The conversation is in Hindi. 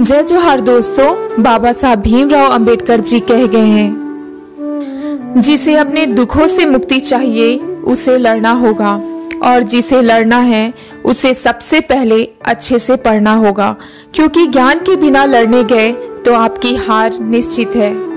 जय जोहार दोस्तों, बाबा साहब भीमराव अंबेडकर जी कह गए हैं। जिसे अपने दुखों से मुक्ति चाहिए, उसे लड़ना होगा। और जिसे लड़ना है, उसे सबसे पहले अच्छे से पढ़ना होगा। क्योंकि ज्ञान के बिना लड़ने गए तो आपकी हार निश्चित है।